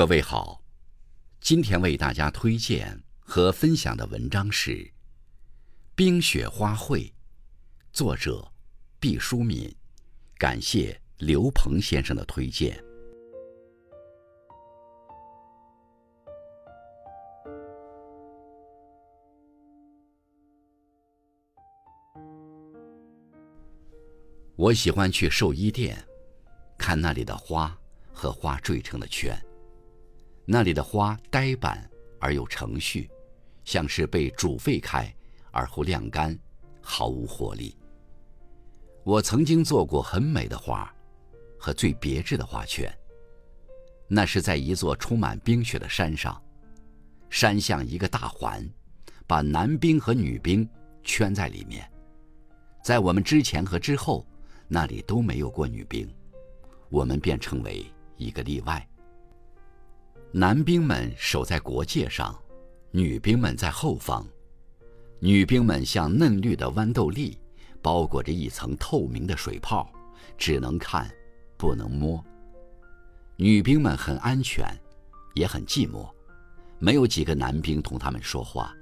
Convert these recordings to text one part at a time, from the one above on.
各位好，今天为大家推荐和分享的文章是《冰雪花卉》，作者毕淑敏，感谢刘鹏先生的推荐。我喜欢去寿衣店，看那里的花和花缀成的圈。那里的花呆板而有程序，像是被煮沸开而后晾干，毫无活力。我曾经做过很美的花，和最别致的花圈。那是在一座充满冰雪的山上，山像一个大环，把男兵和女兵圈在里面。在我们之前和之后，那里都没有过女兵，我们便成为一个例外。男兵们守在国界上，女兵们在后方。女兵们像嫩绿的豌豆粒，包裹着一层透明的水泡，只能看，不能摸。女兵们很安全，也很寂寞，没有几个男兵同他们说话，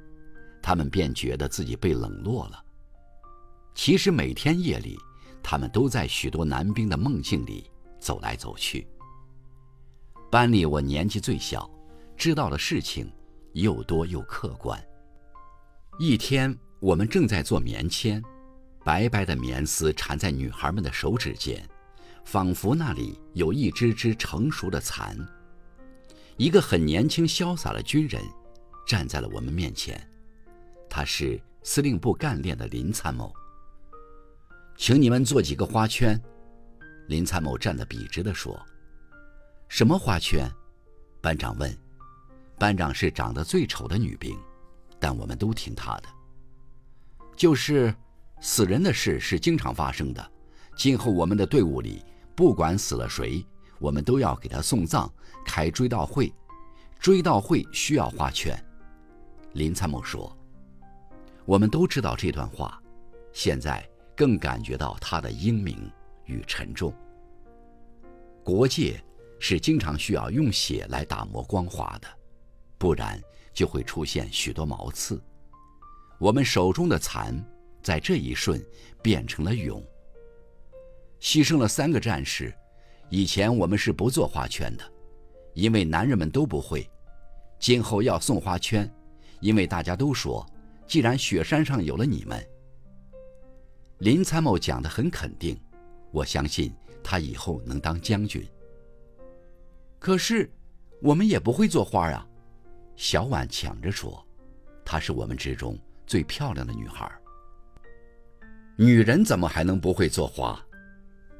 他们便觉得自己被冷落了。其实每天夜里，他们都在许多男兵的梦境里走来走去。班里我年纪最小，知道的事情又多又客观。一天，我们正在做棉签，白白的棉丝缠在女孩们的手指间，仿佛那里有一只只成熟的蚕。一个很年轻潇洒的军人站在了我们面前，他是司令部干练的林参谋。请你们做几个花圈，林参谋站得笔直地说。什么花圈？班长问。班长是长得最丑的女兵，但我们都听她的。就是死人的事是经常发生的。今后我们的队伍里，不管死了谁，我们都要给他送葬，开追悼会。追悼会需要花圈。林参谋说：“我们都知道这段话，现在更感觉到他的英明与沉重。国界。”是经常需要用血来打磨光滑的，不然就会出现许多毛刺。我们手中的蚕，在这一瞬变成了蛹。牺牲了三个战士，以前我们是不做花圈的，因为男人们都不会。今后要送花圈，因为大家都说，既然雪山上有了你们。林参谋讲得很肯定，我相信他以后能当将军。可是，我们也不会做花啊！小婉抢着说：“她是我们之中最漂亮的女孩。”女人怎么还能不会做花？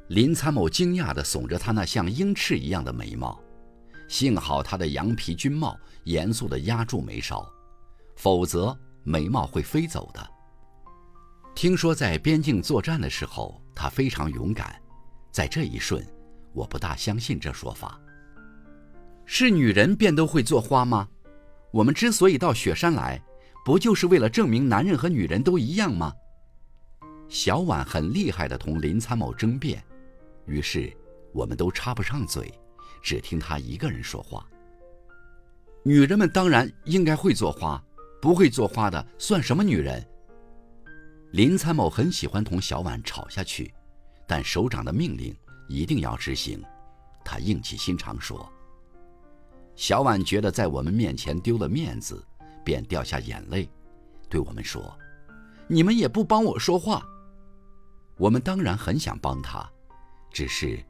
林参谋惊讶地耸着她那像鹰翅一样的眉毛，幸好她的羊皮军帽严肃地压住眉梢，否则眉毛会飞走的。听说在边境作战的时候，她非常勇敢，在这一瞬，我不大相信这说法。是女人便都会做花吗？我们之所以到雪山来，不就是为了证明男人和女人都一样吗？小婉很厉害的同林参谋争辩，于是我们都插不上嘴，只听他一个人说话。女人们当然应该会做花，不会做花的算什么女人？林参谋很喜欢同小婉吵下去，但首长的命令一定要执行，他硬起心肠说。小婉觉得在我们面前丢了面子，便掉下眼泪，对我们说：“你们也不帮我说话。”我们当然很想帮他，只是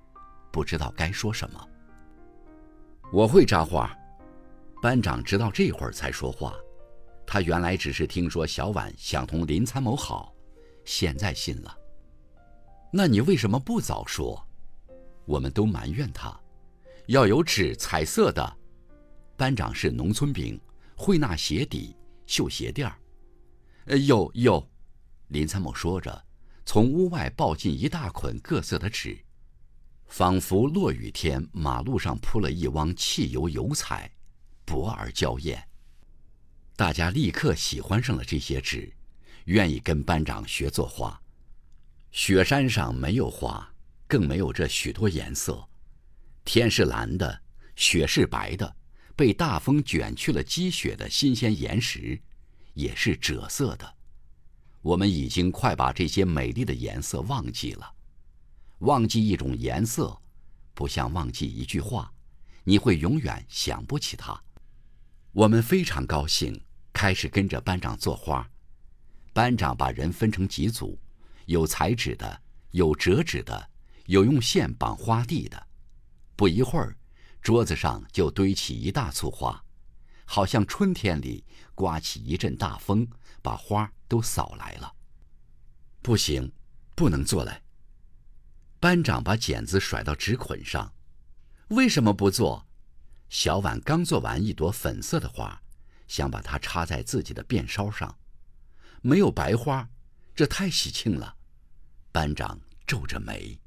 不知道该说什么。我会扎花。班长直到这会儿才说话，他原来只是听说小婉想同林参谋好，现在信了。那你为什么不早说？我们都埋怨他，要有纸彩色的。班长是农村兵，会纳鞋底、绣鞋垫儿。呃，有有，林参谋说着，从屋外抱进一大捆各色的纸，仿佛落雨天马路上铺了一汪汽油油彩，薄而娇艳。大家立刻喜欢上了这些纸，愿意跟班长学作画。雪山上没有花，更没有这许多颜色。天是蓝的。雪是白的，被大风卷去了积雪的新鲜岩石，也是赭色的。我们已经快把这些美丽的颜色忘记了。忘记一种颜色，不像忘记一句话，你会永远想不起它。我们非常高兴，开始跟着班长做花。班长把人分成几组，有裁纸的，有折纸的，有用线绑花蒂的。不一会儿，桌子上就堆起一大簇花，好像春天里刮起一阵大风，把花都扫来了。不行，不能做来。班长把剪子甩到纸捆上，为什么不做？小婉刚做完一朵粉色的花，想把它插在自己的辫梢上，没有白花，这太喜庆了。班长皱着眉。